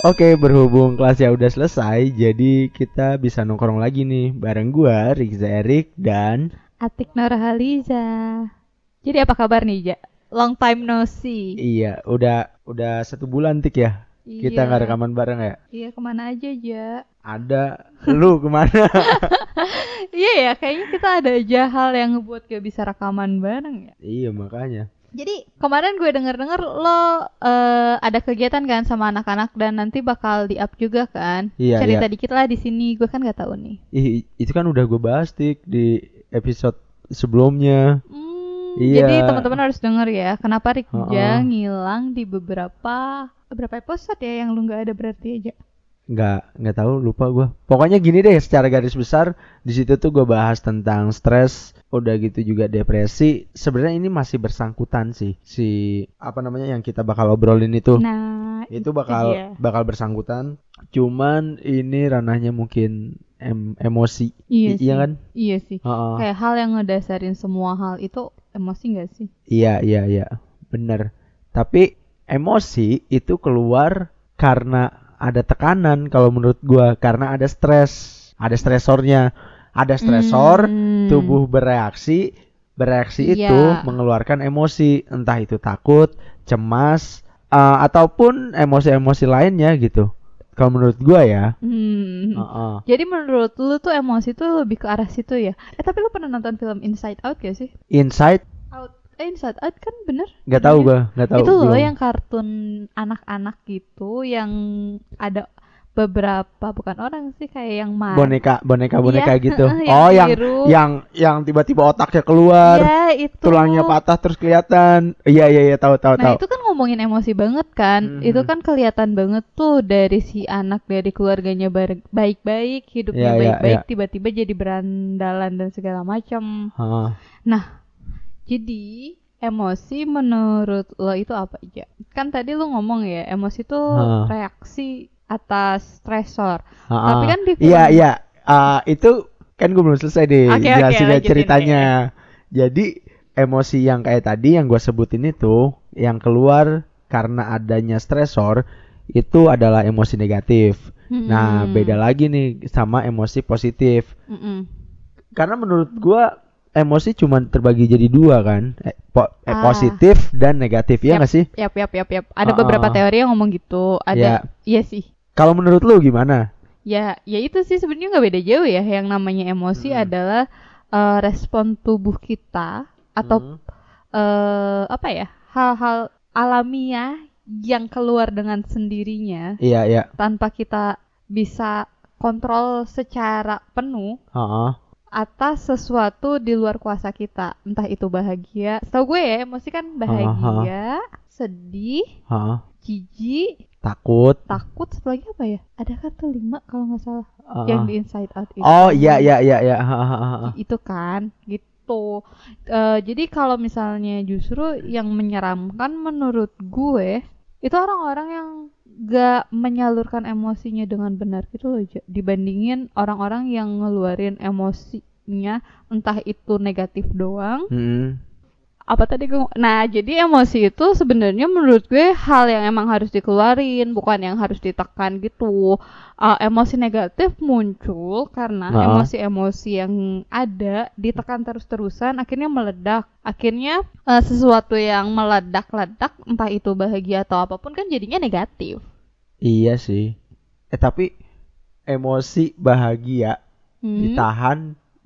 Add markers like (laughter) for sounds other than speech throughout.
Oke, berhubung kelasnya udah selesai, jadi kita bisa nongkrong lagi nih bareng gua, Riza Erik dan Atik Nurhaliza. Jadi apa kabar nih, Ja? Long time no see. iya, udah udah satu bulan tik ya. Kita Iya. nggak rekaman bareng ya. Iya, ke mana aja, Ja? Ada lu ke mana? (laughs) Iya ya, kayaknya kita ada aja hal yang ngebuat gak bisa rekaman bareng ya. iya makanya. Jadi kemarin gue denger-denger lo eh, ada kegiatan kan sama anak-anak dan nanti bakal di up juga kan? Iya, Cerita iya. dikit lah di sini, gue kan gak tahu nih. Ih, itu kan udah gue bahas tik di episode sebelumnya. Hmm, Iya. Jadi teman-teman harus denger ya, kenapa Rikja Heeh. ngilang di beberapa berapa episode ya yang lu nggak ada berarti aja. Nggak nggak tahu lupa gua pokoknya gini deh secara garis besar di situ tuh gue bahas tentang stres udah gitu juga depresi sebenarnya ini masih bersangkutan sih si apa namanya yang kita bakal obrolin itu Nah, itu bakal dia. bakal bersangkutan cuman ini ranahnya mungkin em- emosi Iya I- sih. iya kan Iya sih. Heeh. Kayak hal yang ngedasarin semua hal itu emosi gak sih? iya iya iya bener tapi emosi itu keluar karena ada tekanan kalau menurut gua karena ada stres ada stresornya ada stresor Hmm. tubuh bereaksi bereaksi Iya. itu mengeluarkan emosi entah itu takut cemas eh, ataupun emosi-emosi lainnya gitu kalau menurut gua ya Hmm. Heeh. Jadi menurut lu tuh emosi tuh lebih ke arah situ ya? Eh tapi lu pernah nonton film Inside Out gak sih? Out. Eh Inside Out kan bener? nggak tahu judulnya? gua nggak tahu itu loh belum. yang kartun anak-anak gitu yang ada beberapa bukan orang sih kayak yang mar boneka boneka boneka Iya, gitu (laughs) yang oh yang biru. yang yang tiba-tiba otaknya keluar Iya, itu tulangnya patah terus kelihatan iya iya iya tahu tahu Nah tahu itu kan ngomongin emosi banget kan Mhm. Itu kan kelihatan banget tuh dari si anak dari keluarganya baik-baik Hidupnya Iya, iya, baik-baik iya. tiba-tiba jadi berandalan dan segala macam Heeh. Jadi emosi menurut lo itu apa aja? Kan tadi lu ngomong ya emosi tuh Hah. reaksi atas stresor Heeh. Tapi kan di film- iya iya Ah, itu kan gue belum selesai deh oke, jelasin lanjutin ceritanya jadi emosi yang kayak tadi yang gue sebutin itu yang keluar karena adanya stresor itu adalah emosi negatif nah Mm-mm. beda lagi nih sama emosi positif Mm-mm. karena menurut gua emosi cuma terbagi jadi dua kan eh, po- eh, Ah. positif dan negatif ya nggak sih Yap, yap, yap, yap. Ada Ah, beberapa ah. teori yang ngomong gitu. Ada, iya sih. kalau menurut lu gimana Ya, ya itu sih sebenarnya nggak beda jauh ya. Yang namanya emosi Hmm. adalah eh, respon tubuh kita atau Hmm. eh, apa ya hal-hal alamiah yang keluar dengan sendirinya iya iya tanpa kita bisa kontrol secara penuh Heeh. Atas sesuatu di luar kuasa kita. Entah itu bahagia. Setahu gue ya, emosi kan bahagia, sedih, Heeh. jijik, takut takut, satu lagi apa ya? Ada kata lima kalau nggak salah Heeh. yang di Inside Out itu. oh iya iya iya iya. Itu kan, gitu. Eh, jadi kalau misalnya justru yang menyeramkan menurut gue itu orang-orang yang gak menyalurkan emosinya dengan benar gitu loh dibandingin orang-orang yang ngeluarin emosinya entah itu negatif doang Mm-mm. Apa tadi gue nah jadi emosi itu sebenarnya menurut gue hal yang emang harus dikeluarin bukan yang harus ditekan gitu. Uh, emosi negatif muncul karena Nah. emosi-emosi yang ada ditekan terus-terusan akhirnya meledak. Akhirnya uh, sesuatu yang meledak-ledak entah itu bahagia atau apa pun kan jadinya negatif. Iya sih. Eh tapi emosi bahagia Hmm. ditahan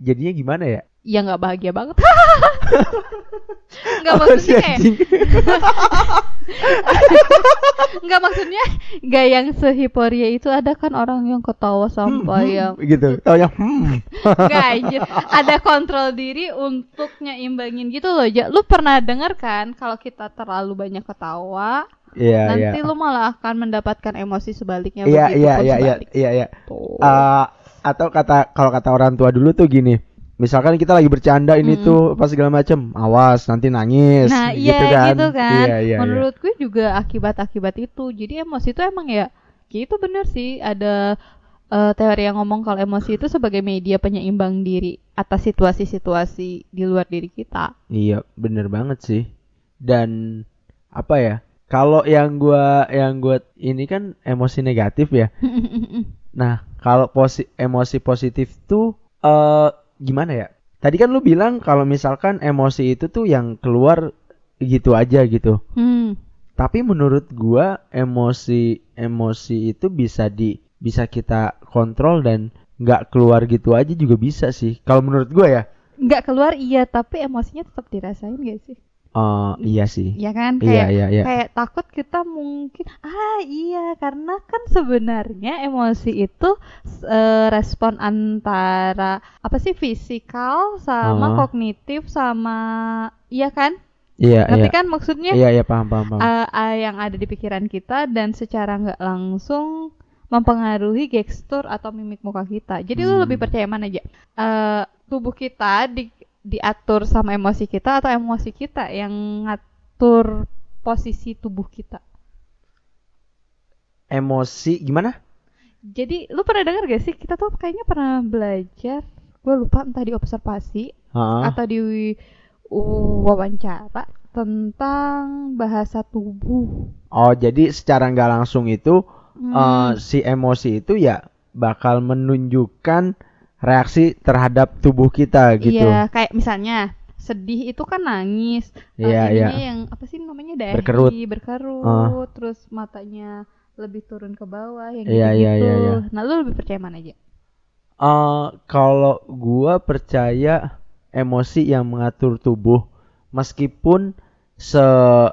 jadinya gimana ya? Ya nggak bahagia banget (laughs) nggak Apa sih, maksudnya kayak anjing? (laughs) nggak maksudnya nggak yang sehiporia itu ada kan orang yang ketawa sampai Hmm, yang hmm, gitu taunya hmm. Nggak anjir. Ada kontrol diri untuk nyeimbangin gitu loh ja. Lu pernah dengar kan kalau kita terlalu banyak ketawa iya iya. nanti lu malah akan mendapatkan emosi sebaliknya iya begitu iya iya iya iya iya. Eh, atau kata kalau kata orang tua dulu tuh gini misalkan kita lagi bercanda ini Mm-mm. tuh apa segala macem awas nanti nangis Nah, gitu iya kan gitu kan. iya iya iya. Menurut gue juga akibat-akibat itu. Jadi emosi itu emang ya, ya itu bener sih. Ada eh, teori yang ngomong kalau emosi itu sebagai media penyeimbang diri atas situasi-situasi di luar diri kita. Iya, bener banget sih. Dan apa ya? Kalau yang gua yang gua ini kan emosi negatif ya. (laughs) Nah, kalau posi emosi positif tuh eh gimana ya? Tadi kan lu bilang kalau misalkan emosi itu tuh yang keluar gitu aja gitu. Hmm. Tapi menurut gua emosi emosi itu bisa di bisa kita kontrol dan nggak keluar gitu aja juga bisa sih. Kalau menurut gua ya. nggak keluar iya tapi emosinya tetap dirasain gak sih eh iya sih. ya kan Iya kayak iya iya. kayak takut kita mungkin ah iya karena kan sebenarnya emosi itu eh, respon antara apa sih fisikal sama Ah. kognitif sama iya kan Iya tapi iya. kan maksudnya Iya iya paham paham paham. eh, eh, yang ada di pikiran kita dan secara nggak langsung mempengaruhi gestur atau mimik muka kita. Jadi lu Hmm. lebih percaya mana aja? Eh, tubuh kita di, diatur sama emosi kita atau emosi kita yang ngatur posisi tubuh kita? Emosi gimana? Jadi lu pernah dengar gak sih kita tuh kayaknya pernah belajar, gue lupa entah di observasi Heeh. atau di uh, wawancara tentang bahasa tubuh. Oh, jadi secara nggak langsung itu Hmm. eh, si emosi itu ya bakal menunjukkan reaksi terhadap tubuh kita gitu. Iya, kayak misalnya sedih itu kan nangis. Iya, iya. ininya yang apa sih namanya dahi, Berkerut. berkerut, terus matanya lebih turun ke bawah yang Iya, iya, gitu-gitu. iya, iya. Nah, lu lebih percaya mana aja? Eh, kalau gua percaya emosi yang mengatur tubuh meskipun se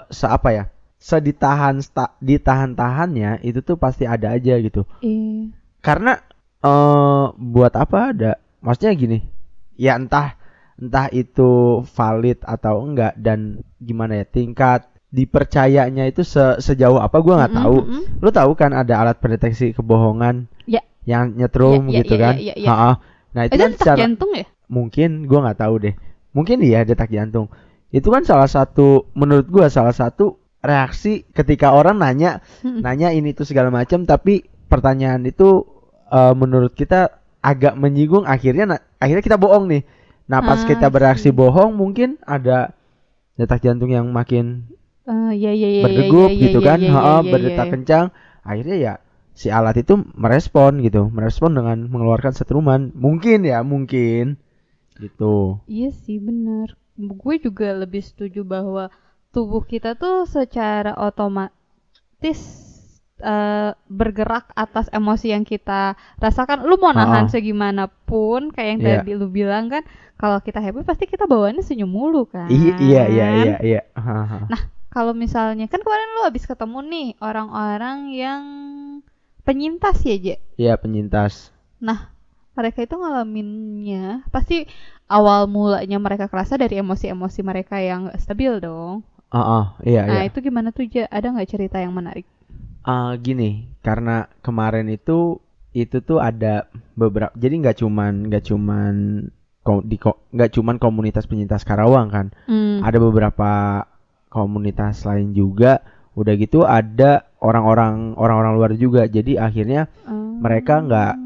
se apa ya? Seditahan sta- ditahan-tahannya itu tuh pasti ada aja gitu. Iya. Karena eh buat apa ada? Maksudnya gini. Ya entah entah itu valid atau enggak dan gimana ya tingkat dipercayanya itu se- sejauh apa gua nggak Mm-mm, tahu. mm-mm. Lu tahu kan ada alat pendeteksi kebohongan Ya. yang nyetrum Ya, ya, gitu ya, kan? ya, ya, ya. Ha-ha. Nah itu Itu kan detak secara jantung ya? mungkin gua nggak tahu deh. Mungkin iya detak jantung. Itu kan salah satu menurut gua salah satu reaksi ketika orang nanya nanya ini tuh segala macam tapi pertanyaan itu eh, menurut kita agak menyinggung akhirnya na- akhirnya kita bohong nih. Nah pas Ah, kita bereaksi see. bohong mungkin ada detak jantung yang makin Eh, ya, ya, ya, berdegup ya, ya, gitu kan, ya, ya, ya, berdetak ya. kencang. Akhirnya ya si alat itu merespon gitu, merespon dengan mengeluarkan setruman. Mungkin ya, mungkin gitu. Iya sih benar. Gue juga lebih setuju bahwa tubuh kita tuh secara otomatis eh, bergerak atas emosi yang kita rasakan. Lu mau nahan Ha-ha. segimanapun kayak yang Iya. tadi lu bilang kan, kalau kita happy pasti kita bawaannya senyum mulu kan. I- iya iya iya iya. Nah, kalau misalnya kan kemarin lu habis ketemu nih orang-orang yang penyintas ya, Je. Iya penyintas. Nah, mereka itu ngalaminnya pasti awal mulanya mereka kerasa dari emosi-emosi mereka yang stabil dong. Heeh, iya nah, iya. itu gimana tuh, Ja? Ada nggak cerita yang menarik? Ah, gini, karena kemarin itu itu tuh ada beberapa jadi nggak cuman nggak cuman ko- di nggak cuman komunitas penyintas Karawang kan. Hmm. Ada beberapa komunitas lain juga. Udah gitu ada orang-orang orang-orang luar juga. Jadi akhirnya Hmm. mereka nggak-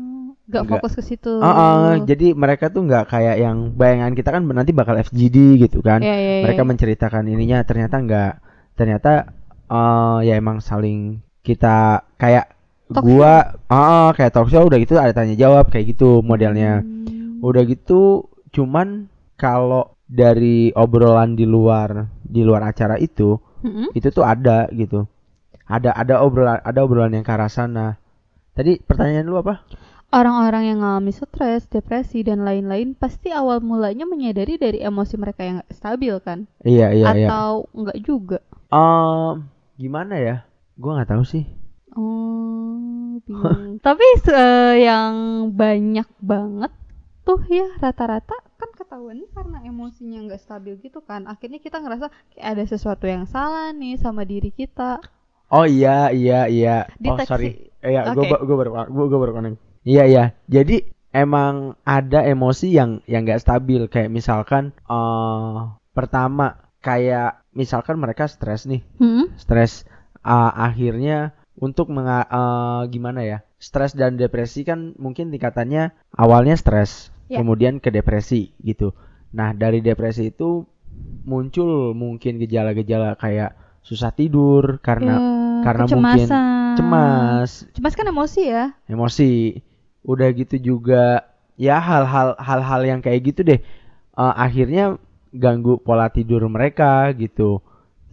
nggak fokus ke situ. ah, ah, jadi mereka tuh nggak kayak yang bayangan kita kan nanti bakal FGD gitu kan. Iya, iya, iya. mereka menceritakan ininya ternyata nggak ternyata eh ya emang saling kita kayak Talk gua ah kayak talk show udah gitu ada tanya jawab kayak gitu modelnya Hmm. udah gitu cuman kalau dari obrolan di luar di luar acara itu Mm-mm. itu tuh ada gitu ada ada obrolan ada obrolan yang ke arah sana tadi pertanyaan lu apa Orang-orang yang mengalami stres, depresi, dan lain-lain pasti awal mulanya menyadari dari emosi mereka yang stabil kan? iya iya iya Atau nggak juga? Em, gimana ya gua nggak tahu sih Oh, (laughs) bingung. Tapi se- yang banyak banget tuh ya rata-rata kan ketahuan karena emosinya nggak stabil gitu kan. Akhirnya kita ngerasa kayak ada sesuatu yang salah nih sama diri kita. Oh iya iya iya. Oh Deteksi. sorry. Iya, Oke. gua gua baru gua, gua baru. Iya iya. Jadi emang ada emosi yang yang nggak stabil kayak misalkan eh pertama kayak misalkan mereka stres nih, Hmm? stres eh, akhirnya untuk menga eh, gimana ya? Stres dan depresi kan mungkin tingkatannya awalnya stres, Ya. kemudian ke depresi gitu. Nah, dari depresi itu muncul mungkin gejala-gejala kayak susah tidur karena Ya, karena mungkin cemas, Cemas kan emosi ya. emosi. Udah gitu juga ya hal-hal hal-hal yang kayak gitu deh. Eh, akhirnya ganggu pola tidur mereka gitu.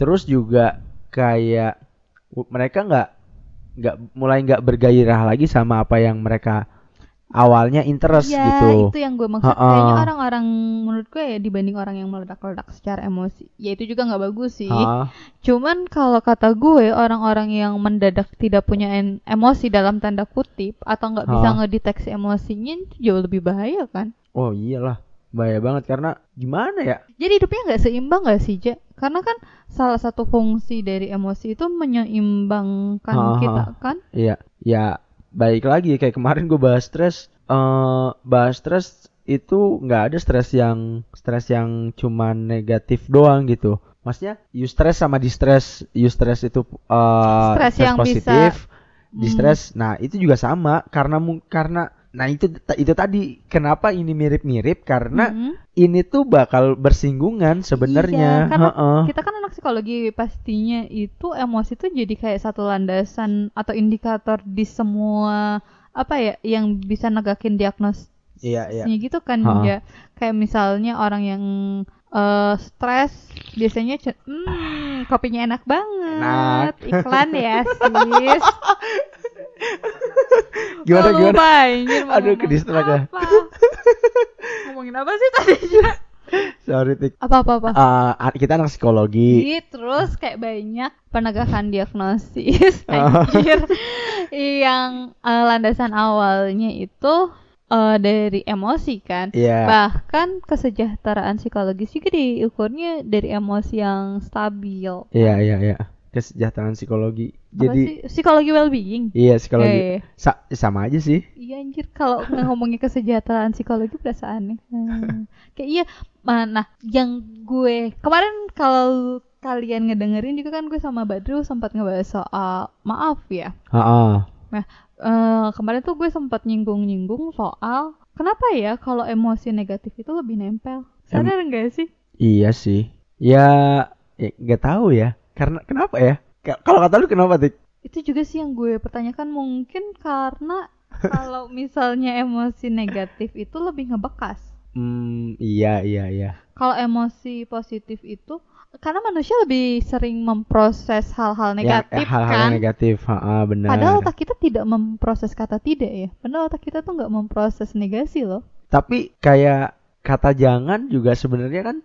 Terus juga kayak mereka nggak nggak mulai nggak bergairah lagi sama apa yang mereka awalnya interest ya, gitu. itu yang gue maksud. Ha-ha. Kayaknya orang-orang menurut gue ya dibanding orang yang meledak-ledak secara emosi, ya itu juga nggak bagus sih. Ha, Cuman kalau kata gue orang-orang yang mendadak tidak punya emosi dalam tanda kutip atau nggak bisa ngedeteksi emosinya itu jauh lebih bahaya kan. Oh iyalah, bahaya banget karena gimana ya? Jadi hidupnya nggak seimbang nggak sih, Ja? Karena kan salah satu fungsi dari emosi itu menyeimbangkan kita kan. Iya, ya baik lagi kayak kemarin gue bahas stres, eh bahas stres itu nggak ada stres yang stres yang cuman negatif doang gitu. Maksudnya you stress sama distress, you stress itu eh Stres stres yang bisa- positif, Hmm. distress. Nah, itu juga sama karena karena nah itu itu tadi kenapa ini mirip-mirip karena Mm-mm. ini tuh bakal bersinggungan sebenarnya. Iya, karena Heeh. kita kan anak psikologi pastinya itu emosi tuh jadi kayak satu landasan atau indikator di semua apa ya yang bisa negakin diagnosisnya Iya, iya. gitu kan Ha. ya kayak misalnya orang yang eh, stres biasanya hmm, kopinya enak banget Enak. iklan ya sis (laughs) (laughs) Gimana Lupa, gimana? anjir, (laughs) Aduh, ke-distract ya. apa. (laughs) ngomongin apa sih tadi Sorry, Tik. apa apa apa Eh, kita anak psikologi. Iya, terus kayak banyak penegakan diagnosis Oh. anjir yang eh, landasan awalnya itu eh, dari emosi kan. Iya. Bahkan kesejahteraan psikologis juga diukurnya dari emosi yang stabil. Iya, iya, iya. Kesejahteraan psikologi. Apa Jadi sih? psikologi well-being. iya psikologi. Iya, iya. Sa- sama aja sih. Iya anjir kalau ngomongin kesejahteraan psikologi berasa aneh. Hmm. Kayak iya mana yang gue kemarin kalau kalian ngedengerin juga kan gue sama Badru sempat ngebahas soal maaf ya. Heeh. Eh, kemarin tuh gue sempat nyinggung-nyinggung soal kenapa ya kalau emosi negatif itu lebih nempel. Sadar nggak sih? Iya sih. Ya, ya nggak tahu ya. Karena kenapa ya? Ka- Kalau kata lu kenapa, Tik? Itu juga sih yang gue pertanyakan mungkin karena (laughs) kalau misalnya emosi negatif itu lebih ngebekas. Hmm, iya, iya, iya. kalau emosi positif itu karena manusia lebih sering memproses hal-hal Yang- negatif eh, hal-hal kan negatif, heeh, benar. padahal otak kita tidak memproses kata tidak ya padahal otak kita tuh nggak memproses negasi loh Tapi kayak kata jangan juga sebenarnya kan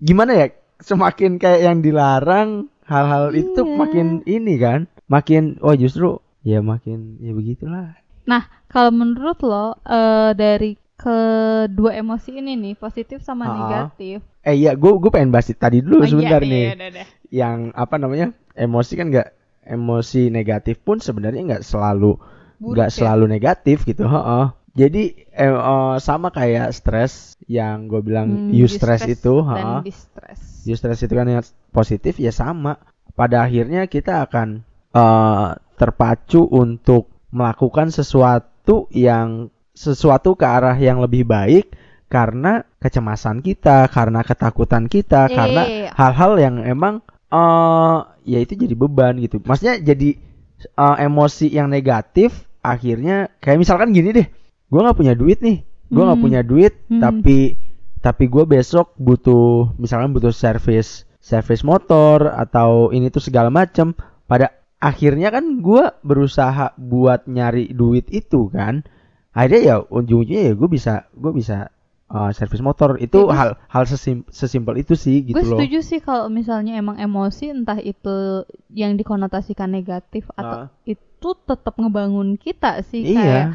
gimana ya? Semakin kayak yang dilarang hal-hal itu Iya. makin ini kan, makin oh justru ya makin ya begitulah. nah kalau menurut lo eh, dari kedua emosi ini nih positif sama Ha-ha. negatif Eh iya, gue gue pengen bahas tadi dulu Oh, iya, sebentar iya, nih. udah, udah. Yang apa namanya? Emosi kan nggak emosi negatif pun sebenarnya nggak selalu Buruk nggak ya? selalu negatif gitu. heeh. Jadi eh, eh, sama kayak stres yang gue bilang Hmm, eustress distress itu, dan heeh. distress Eustress itu kan yang positif ya sama. Pada akhirnya kita akan eh, terpacu untuk melakukan sesuatu yang sesuatu ke arah yang lebih baik karena kecemasan kita, karena ketakutan kita, Iya, karena iya, iya. hal-hal yang emang eh ya itu jadi beban gitu. Maksudnya jadi eh, emosi yang negatif akhirnya kayak misalkan gini deh, gue nggak punya duit nih, gue nggak Hmm. punya duit, Hmm. tapi tapi gue besok butuh misalkan butuh servis servis motor atau ini tuh segala macem. Pada akhirnya kan gue berusaha buat nyari duit itu kan. Akhirnya ya ujung-ujungnya ya gue bisa gue bisa uh, servis motor itu Ya, gue- hal hal sesim- sesimpel itu sih gitu gue loh. setuju sih kalau misalnya emang emosi entah itu yang dikonotasikan negatif atau Ah. itu tetap ngebangun kita sih Iya. kayak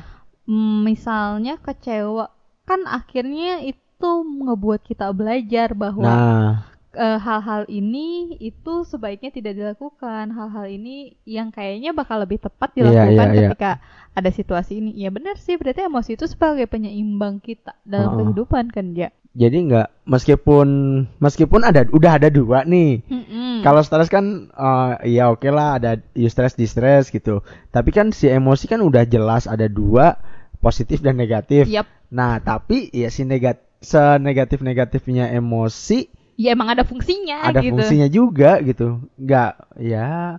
misalnya kecewa kan akhirnya itu ngebuat kita belajar bahwa Nah, eh, hal-hal ini itu sebaiknya tidak dilakukan hal-hal ini yang kayaknya bakal lebih tepat Iya, dilakukan iya, iya. ketika ada situasi ini ya benar sih berarti emosi itu sebagai penyeimbang kita dalam Oh. kehidupan kan ya jadi nggak meskipun meskipun ada udah ada dua nih. Mm-mm. Kalau stres kan eh, ya oke lah ada eustress distress gitu. Tapi kan si emosi kan udah jelas ada dua positif dan negatif. Yap. Nah, tapi ya si negat senegatif negatifnya emosi ya emang ada fungsinya ada gitu. fungsinya juga gitu nggak ya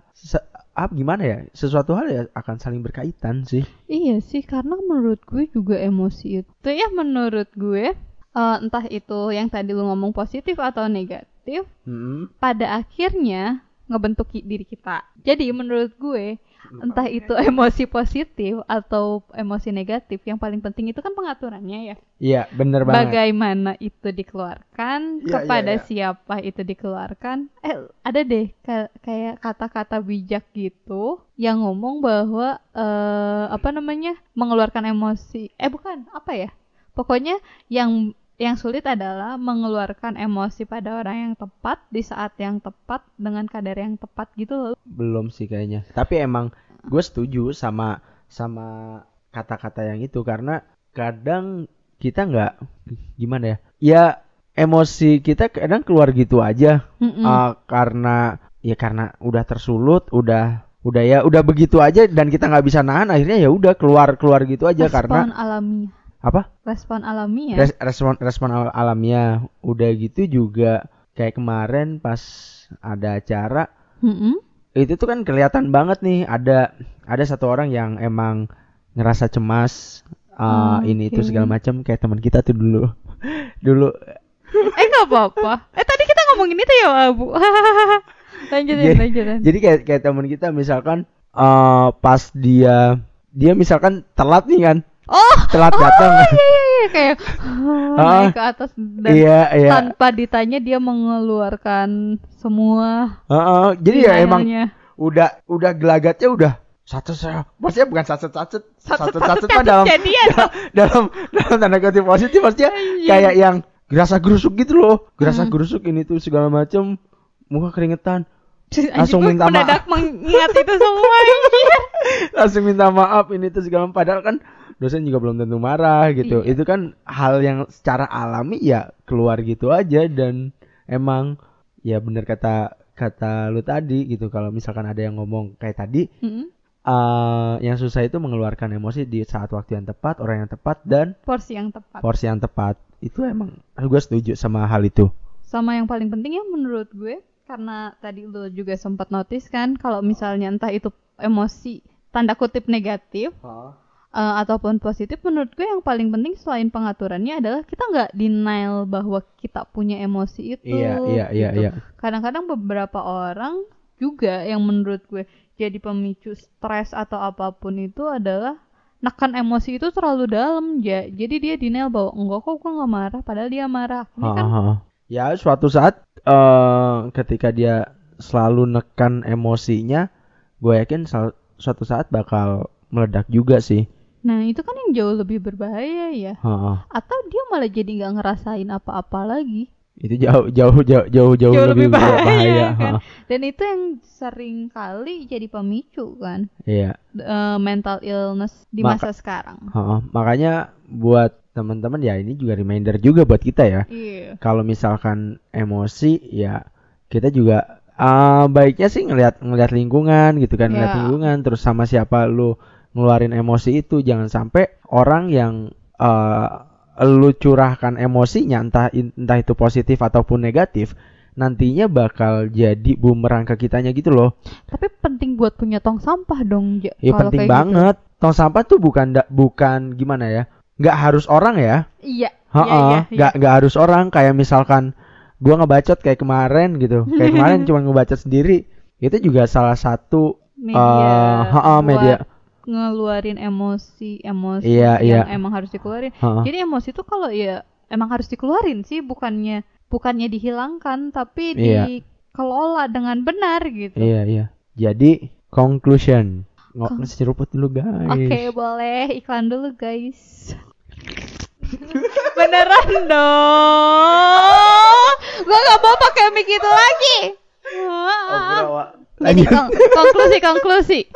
apa gimana ya sesuatu hal ya akan saling berkaitan sih Iya sih, karena menurut gue juga emosi itu ya menurut gue eh, entah itu yang tadi lu ngomong positif atau negatif, Mm-mm. pada akhirnya ngebentuk ki- diri kita. Jadi menurut gue entah itu emosi positif atau emosi negatif, yang paling penting itu kan pengaturannya ya. iya bener banget Bagaimana itu dikeluarkan, Iya, kepada iya, iya. siapa itu dikeluarkan. Eh, ada deh ka- kayak kata-kata bijak gitu yang ngomong bahwa eh apa namanya? mengeluarkan emosi. Eh bukan, apa ya? Pokoknya yang yang sulit adalah mengeluarkan emosi pada orang yang tepat di saat yang tepat dengan kadar yang tepat gitu loh. belum sih kayaknya tapi emang gue setuju sama sama kata-kata yang itu karena kadang kita nggak gimana ya ya emosi kita kadang keluar gitu aja Mm-mm. Ah, karena ya karena udah tersulut udah udah ya udah begitu aja dan kita nggak bisa nahan akhirnya ya udah keluar keluar gitu aja karena respon alamiah. Apa Respon alamiah. Res- respon respon al- alamiah udah gitu juga kayak kemarin pas ada acara Mm-mm. itu tuh kan kelihatan banget nih ada ada satu orang yang emang ngerasa cemas uh, Oke. ini itu segala macam kayak teman kita tuh dulu (laughs) dulu Eh nggak apa-apa. Eh tadi kita ngomongin itu ya Abu. (laughs) lanjutin, Jadi- lanjutin. jadi kayak kayak teman kita misalkan uh, pas dia dia misalkan telat nih kan oh, telat oh datang. iya iya iya kayak (laughs) Ah, naik ke atas dan iya iya. tanpa ditanya dia mengeluarkan semua Heeh, jadi ya emang udah udah gelagatnya udah satu satu maksudnya bukan satu satu satu satu dalam jadian. (laughs) dalam dalam tanda kutip positif. Maksudnya Iya. kayak yang gerasa gerusuk gitu loh. Gerasa Hmm. gerusuk ini tuh segala macem. Muka keringetan. Langsung minta mendadak mengingat itu semua (laughs) langsung minta maaf ini tuh segala padahal kan dosen juga belum tentu marah gitu Iya. itu kan hal yang secara alami ya keluar gitu aja dan emang ya bener kata kata lu tadi gitu kalau misalkan ada yang ngomong kayak tadi Mm-mm. eh yang susah itu mengeluarkan emosi di saat waktu yang tepat, orang yang tepat dan porsi yang tepat porsi yang tepat. Itu emang gue setuju sama hal itu. sama yang paling penting ya menurut gue karena tadi lu juga sempat notice kan kalau misalnya entah itu emosi tanda kutip negatif eh, ataupun positif menurut gue yang paling penting selain pengaturannya adalah kita nggak denial bahwa kita punya emosi itu Iya, iya, iya, gitu. iya. kadang-kadang beberapa orang juga yang menurut gue jadi pemicu stres atau apa pun itu adalah nekan emosi itu terlalu dalam ya jadi dia denial bahwa enggak kok gue nggak marah padahal dia marah ini kan. Ya suatu saat eh ketika dia selalu nekan emosinya, gue yakin suatu saat bakal meledak juga sih. Nah itu kan yang jauh lebih berbahaya ya Ha, ha. atau dia malah jadi nggak ngerasain apa-apa lagi Itu jauh jauh jauh jauh jauh, Jauh lebih, lebih bahaya, bahaya. kan? Ha, dan itu yang sering kali jadi pemicu kan Iya. eh, mental illness di Maka- masa sekarang Ha, ha. Makanya buat teman-teman ya ini juga reminder juga buat kita ya. iya kalau misalkan emosi ya kita juga ah baiknya sih ngelihat ngelihat lingkungan gitu kan ngelihat Ya. lingkungan terus sama siapa lu ngeluarin emosi itu jangan sampai orang yang eh lu curahkan emosinya entah entah itu positif ataupun negatif nantinya bakal jadi bumerang ke kitanya gitu loh tapi penting buat punya tong sampah dong ya kalau penting kayak gitu. banget tong sampah tuh bukan da- bukan gimana ya nggak harus orang ya iya Heeh, iya iya, iya. nggak nggak harus orang kayak misalkan gua ngebacot kayak kemarin gitu. Kayak (laughs) kemarin cuma ngebacot sendiri. Itu juga salah satu media eh, heeh, buat media. Ngeluarin emosi emosi Iya, yang iya. emang harus dikeluarin Heeh. jadi emosi itu kalau ya emang harus dikeluarin sih bukannya bukannya dihilangkan tapi Iya. dikelola dengan benar gitu Iya, iya. Jadi conclusion. Nggak Con- seruput dulu guys. Oke, boleh iklan dulu, guys. (laughs) Beneran dong. Gua gak mau pakai mic itu lagi. Oh, Jadi lanjut. kon- konklusi konklusi. (laughs)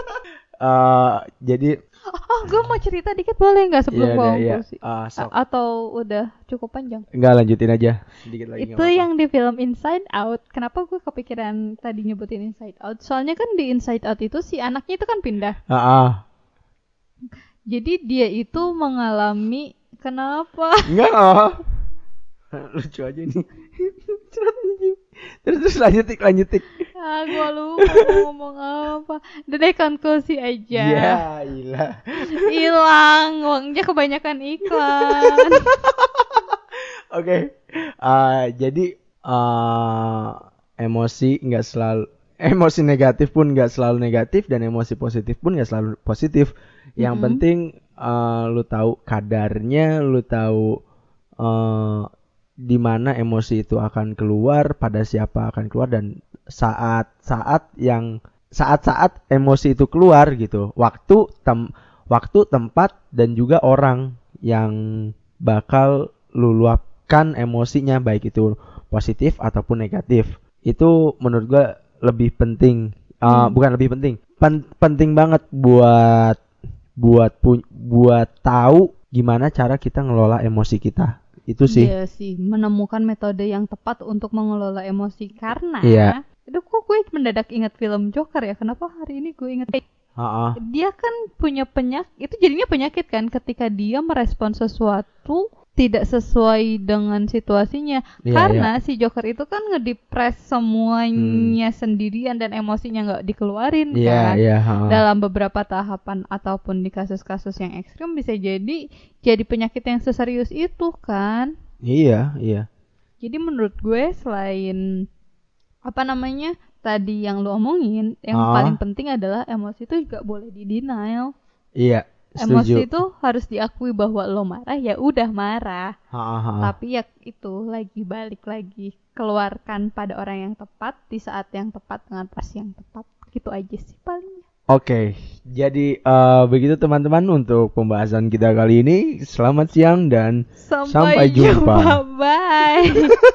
Eh, jadi Oh, gue mau cerita dikit boleh nggak sebelum iya, iya, iya. konklusi? Ah, sok. A- Atau udah cukup panjang? Enggak lanjutin aja. Sedikit lagi. itu apa-apa. yang di film Inside Out. Kenapa gue kepikiran tadi nyebutin Inside Out? Soalnya kan di Inside Out itu si anaknya itu kan pindah. Ah, ah. Jadi dia itu mengalami kenapa? Enggak. ah. lucu aja nih anjing. (laughs) terus terus lanjut tik lanjut tik ah gua lupa mau ngomong apa. Udah deh konklusi aja. Ya gila. Hilang uangnya kebanyakan iklan. (laughs) Oke Eh, jadi eh, emosi nggak selalu emosi negatif pun nggak selalu negatif dan emosi positif pun nggak selalu positif. Yang Mm-mm. penting eh, lu tahu kadarnya lu tahu eh di mana emosi itu akan keluar pada siapa akan keluar dan saat-saat yang saat-saat emosi itu keluar gitu. Waktu tem waktu tempat dan juga orang yang bakal lu luapkan emosinya baik itu positif ataupun negatif. Itu menurut gua lebih penting. Uh, Hmm. bukan lebih penting. Pen- penting banget buat buat pu- buat tahu gimana cara kita ngelola emosi kita. Itu sih. Iya sih, menemukan metode yang tepat untuk mengelola emosi. Karena Iya. Aduh kok gue mendadak ingat film Joker ya? Kenapa hari ini gue inget Ha-ha. dia kan punya penyakit itu jadinya penyakit kan ketika dia merespon sesuatu tidak sesuai dengan situasinya Iya, karena si Joker itu kan ngedepres semuanya sendirian dan emosinya nggak dikeluarin Hmm. Iya, kan iya, ha-ha. dalam beberapa tahapan ataupun di kasus-kasus yang ekstrim bisa jadi jadi penyakit yang seserius itu kan Iya, iya. jadi menurut gue selain apa namanya tadi yang lo omongin, yang Ah. paling penting adalah emosi itu juga boleh di denial. Iya, Emosi setuju. itu harus diakui bahwa lo marah ya udah marah. Ha-ha, ha-ha. Tapi ya itu lagi balik lagi keluarkan pada orang yang tepat di saat yang tepat dengan pas yang tepat. Gitu aja sih paling. Oke, jadi eh, begitu teman-teman untuk pembahasan kita kali ini. Selamat siang dan Sampai, Sampai jumpa. Bye. (laughs)